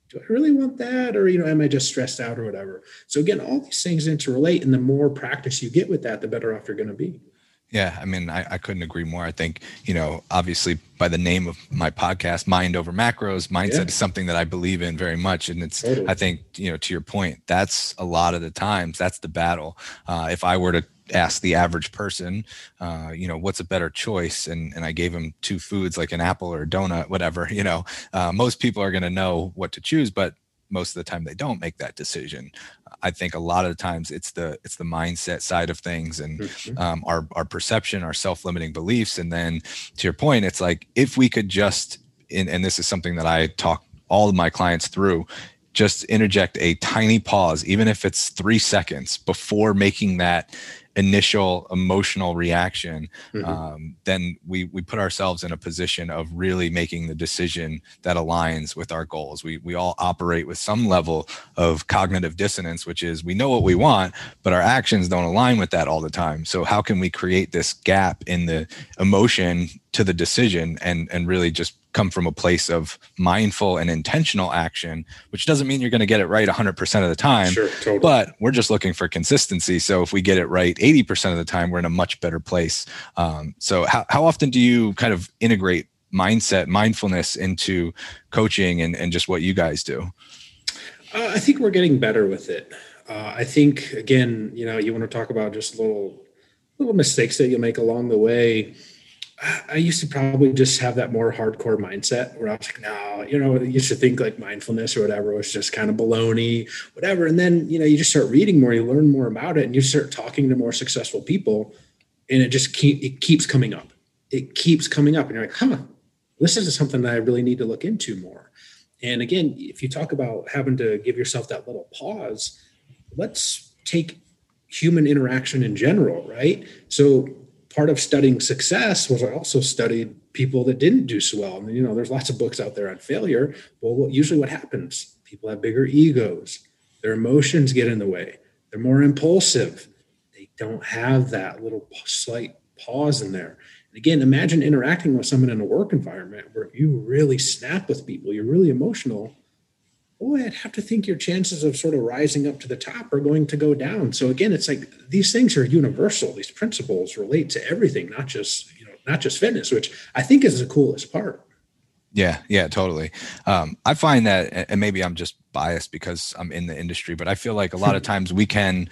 do I really want that? Or, you know, am I just stressed out or whatever? So again, all these things interrelate. And the more practice you get with that, the better off you're going to be. Yeah, I mean, I, I, couldn't agree more. I think, you know, obviously by the name of my podcast, Mind Over Macros, mindset yeah. is something that I believe in very much. And it's, totally. I think, you know, to your point, that's a lot of the times, that's the battle. Uh, if I were to ask the average person, uh, you know, what's a better choice? And, and I gave them two foods like an apple or a donut, whatever, you know, uh, most people are going to know what to choose, but most of the time they don't make that decision. I think a lot of the times it's the it's the mindset side of things and um, our our perception, our self limiting beliefs, and then to your point, it's like if we could just and, and this is something that I talk all of my clients through just interject a tiny pause, even if it's three seconds before making that initial emotional reaction, mm-hmm. um, then we we put ourselves in a position of really making the decision that aligns with our goals. We we all operate with some level of cognitive dissonance, which is we know what we want, but our actions don't align with that all the time. So how can we create this gap in the emotion to the decision and and really just come from a place of mindful and intentional action, which doesn't mean you're going to get it right 100% of the time. Sure, totally. But we're just looking for consistency. So if we get it right 80% of the time, we're in a much better place. Um, so, how, how often do you kind of integrate mindset, mindfulness into coaching and, and just what you guys do? Uh, I think we're getting better with it. Uh, I think, again, you know, you want to talk about just little little mistakes that you make along the way I used to probably just have that more hardcore mindset where I was like, no, you know, you should think like mindfulness or whatever was just kind of baloney, whatever. And then, you know, you just start reading more, you learn more about it, and you start talking to more successful people, and it just keep it keeps coming up. It keeps coming up, and you're like, huh, this is something that I really need to look into more. And again, if you talk about having to give yourself that little pause, let's take human interaction in general, right? So part of studying success was I also studied people that didn't do so well. And you know, there's lots of books out there on failure. Well, usually what happens? People have bigger egos. Their emotions get in the way. They're more impulsive. They don't have that little slight pause in there. And again, imagine interacting with someone in a work environment where you really snap with people, you're really emotional boy, I'd have to think your chances of sort of rising up to the top are going to go down. So again, it's like these things are universal. These principles relate to everything, not just you know, not just fitness, which I think is the coolest part. Yeah, yeah, totally. Um, I find that, and maybe I'm just biased because I'm in the industry, but I feel like a lot of times we can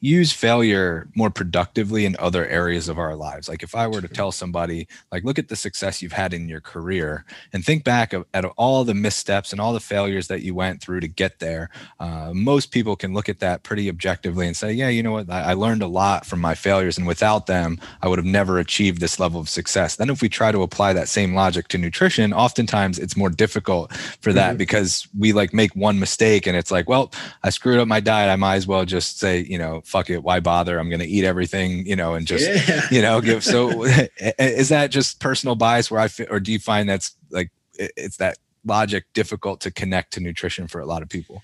use failure more productively in other areas of our lives. Like if I were to tell somebody, like, look at the success you've had in your career and think back of, at all the missteps and all the failures that you went through to get there. Uh, most people can look at that pretty objectively and say, yeah, you know what? I, I learned a lot from my failures. And without them, I would have never achieved this level of success. Then if we try to apply that same logic to nutrition, oftentimes it's more difficult for that mm-hmm. because we like make one mistake and it's like, well, I screwed up my diet. I might as well just say, you know, fuck it, why bother? I'm going to eat everything, you know, and just, yeah. you know, give. So is that just personal bias where I feel, or do you find that's like, it's that logic difficult to connect to nutrition for a lot of people?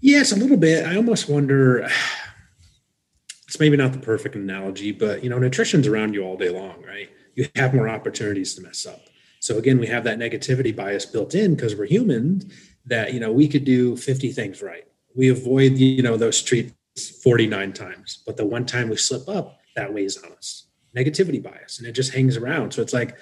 Yes, a little bit. I almost wonder, it's maybe not the perfect analogy, but you know, nutrition's around you all day long, right? You have more opportunities to mess up. So again, we have that negativity bias built in because we're human that, you know, we could do 50 things right. We avoid, you know, those street 49 times. But the one time we slip up, that weighs on us. Negativity bias. And it just hangs around. So it's like,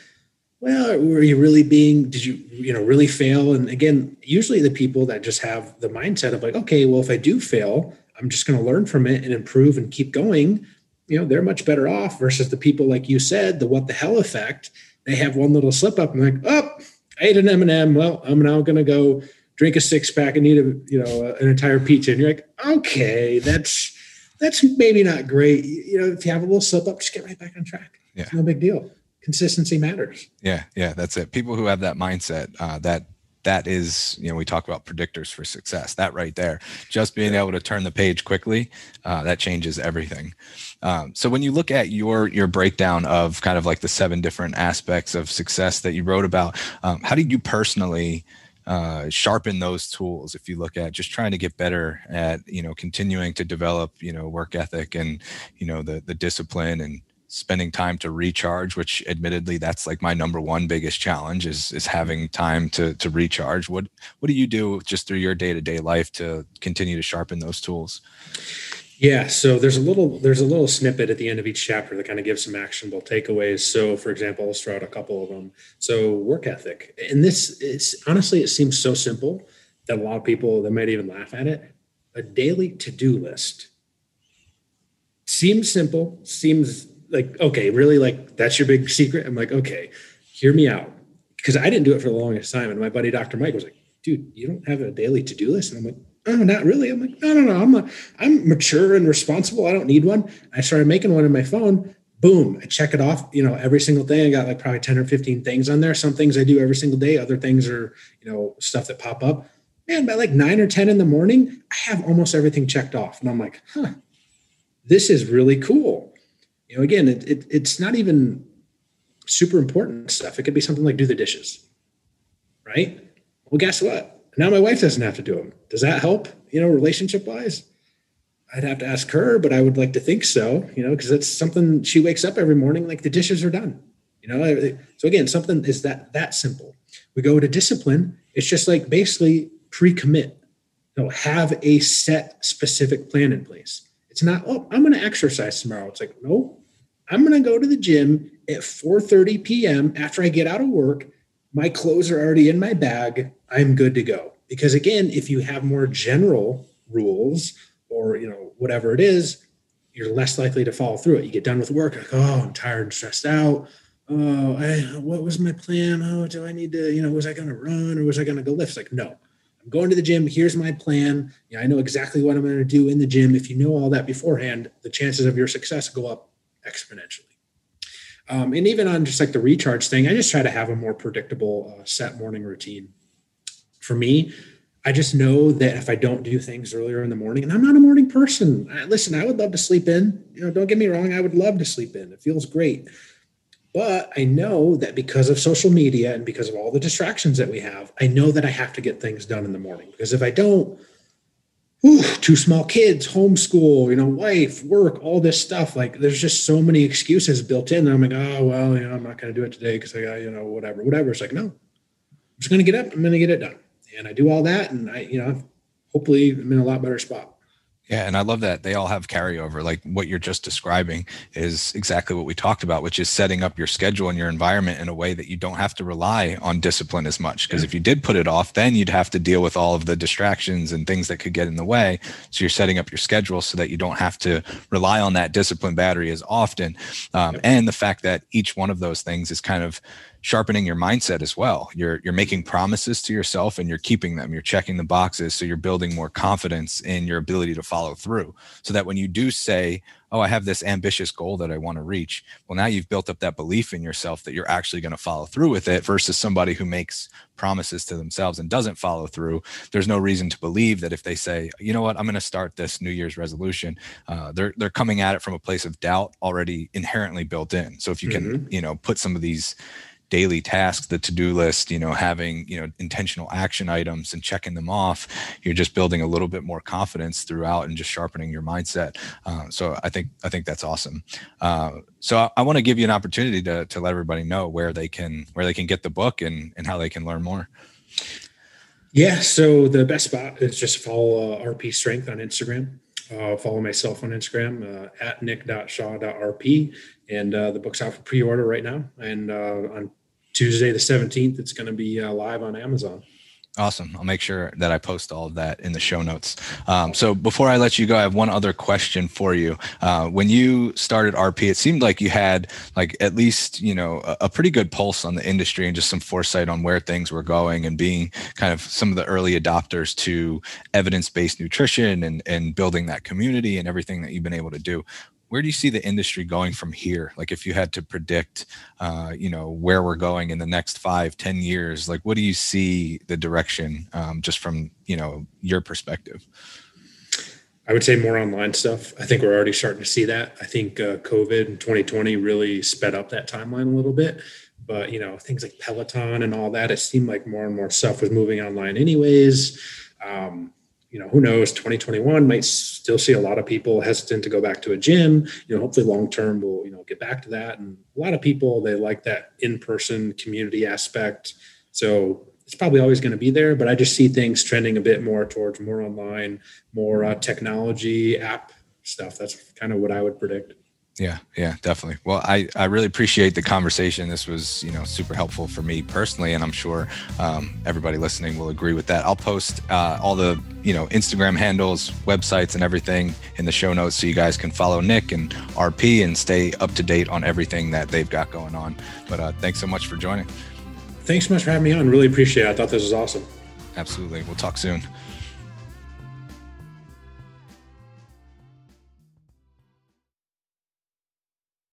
well, were you really being, did you, you know, really fail? And again, usually the people that just have the mindset of like, okay, well, if I do fail, I'm just going to learn from it and improve and keep going. You know, they're much better off versus the people, like you said, the what the hell effect. They have one little slip up and like, oh, I ate an M&M. Well, I'm now going to go drink a six pack and eat a you know an entire pizza, and you're like, okay, that's that's maybe not great. You know, if you have a little slip up, just get right back on track. Yeah, it's no big deal. Consistency matters. Yeah, yeah, that's it. People who have that mindset, uh, that that is, you know, we talk about predictors for success. That right there, just being able to turn the page quickly, uh, that changes everything. Um, so when you look at your your breakdown of kind of like the seven different aspects of success that you wrote about, um, how did you personally uh, sharpen those tools if you look at just trying to get better at you know continuing to develop you know work ethic and you know the the discipline and spending time to recharge which admittedly that's like my number one biggest challenge is is having time to to recharge. What what do you do just through your day-to-day life to continue to sharpen those tools yeah, so there's a little there's a little snippet at the end of each chapter that kind of gives some actionable takeaways. So, for example, I'll throw out a couple of them. So, work ethic, and this is honestly it seems so simple that a lot of people that might even laugh at it. A daily to do list seems simple, seems like okay, really like that's your big secret. I'm like, okay, hear me out, because I didn't do it for the longest time, and my buddy Dr. Mike was like, dude, you don't have a daily to do list, and I'm like oh, not really. I'm like, no, no, no. I'm a, I'm mature and responsible. I don't need one. I started making one in my phone. Boom, I check it off. You know, every single day. I got like probably ten or fifteen things on there. Some things I do every single day. Other things are you know stuff that pop up. Man, by like nine or ten in the morning, I have almost everything checked off, and I'm like, huh, this is really cool. You know, again, it, it it's not even super important stuff. It could be something like do the dishes, right? Well, guess what? Now my wife doesn't have to do them. Does that help, you know, relationship wise? I'd have to ask her, but I would like to think so, you know, because that's something she wakes up every morning, like the dishes are done, you know. So again, something is that that simple. We go to discipline. It's just like basically pre-commit. You know, have a set specific plan in place. It's not, oh, I'm going to exercise tomorrow. It's like, no, I'm going to go to the gym at 4:30 p.m. after I get out of work. My clothes are already in my bag. I'm good to go. Because again, if you have more general rules or you know whatever it is, you're less likely to follow through it. You get done with work, like, oh, I'm tired and stressed out. Oh, I, what was my plan? Oh, do I need to, you know, was I going to run or was I going to go lift? It's like, no, I'm going to the gym. Here's my plan. Yeah, I know exactly what I'm going to do in the gym. If you know all that beforehand, the chances of your success go up exponentially. Um, and even on just like the recharge thing, I just try to have a more predictable uh, set morning routine for me, I just know that if I don't do things earlier in the morning, and I'm not a morning person, I, listen, I would love to sleep in. You know, don't get me wrong, I would love to sleep in. It feels great. But I know that because of social media and because of all the distractions that we have, I know that I have to get things done in the morning. Because if I don't, two small kids, homeschool, you know, wife, work, all this stuff. Like there's just so many excuses built in. I'm like, oh well, you know, I'm not going to do it today because I got, you know, whatever, whatever. It's like, no, I'm just going to get up. I'm going to get it done and I do all that, and I, you know, hopefully I'm in a lot better spot. Yeah, and I love that they all have carryover. Like what you're just describing is exactly what we talked about, which is setting up your schedule and your environment in a way that you don't have to rely on discipline as much. Because if you did put it off, then you'd have to deal with all of the distractions and things that could get in the way. So you're setting up your schedule so that you don't have to rely on that discipline battery as often. Um. And the fact that each one of those things is kind of sharpening your mindset as well. You're you're making promises to yourself and you're keeping them. You're checking the boxes so you're building more confidence in your ability to follow through. So that when you do say, "Oh, I have this ambitious goal that I want to reach." Well, now you've built up that belief in yourself that you're actually going to follow through with it versus somebody who makes promises to themselves and doesn't follow through. There's no reason to believe that if they say, "You know what? I'm going to start this New Year's resolution." Uh, they're they're coming at it from a place of doubt already inherently built in. So if you can, mm-hmm. you know, put some of these daily tasks, the to-do list, you know, having, you know, intentional action items and checking them off, you're just building a little bit more confidence throughout and just sharpening your mindset. Uh, so I think, I think that's awesome. Uh, so I, I want to give you an opportunity to, to let everybody know where they can, where they can get the book and, and how they can learn more. Yeah. So the best spot is just follow uh, RP Strength on Instagram. Uh, follow myself on Instagram uh, at nick.shaw.rp. And uh, the book's out for pre order right now. And uh, on Tuesday the 17th. It's going to be uh, live on Amazon. Awesome. I'll make sure that I post all of that in the show notes. Um, so before I let you go, I have one other question for you. Uh, when you started RP, it seemed like you had like at least you know a, a, pretty good pulse on the industry and just some foresight on where things were going and being kind of some of the early adopters to evidence-based nutrition and and building that community and everything that you've been able to do where do you see the industry going from here? Like if you had to predict uh, you know where we're going in the next five ten years like what do you see the direction um, just from you know your perspective? I would say more online stuff. I think we're already starting to see that. I think uh, covid in 2020 really sped up that timeline a little bit. But you know things like peloton and all that it seemed like more and more stuff was moving online anyways. Um, you know, who knows, 2021 might still see a lot of people hesitant to go back to a gym. You know, hopefully long term we'll, you know, get back to that. And a lot of people, they like that in-person community aspect. So it's probably always going to be there, but I just see things trending a bit more towards more online, more uh, technology app stuff. That's kind of what I would predict. Yeah, yeah, definitely. Well, I, I really appreciate the conversation. This was, you know, super helpful for me personally, and I'm sure um, everybody listening will agree with that. I'll post uh, all the, you know, Instagram handles, websites, and everything in the show notes so you guys can follow Nick and RP and stay up to date on everything that they've got going on. But uh, thanks so much for joining. Thanks so much for having me on. Really appreciate it. I thought this was awesome. Absolutely. We'll talk soon.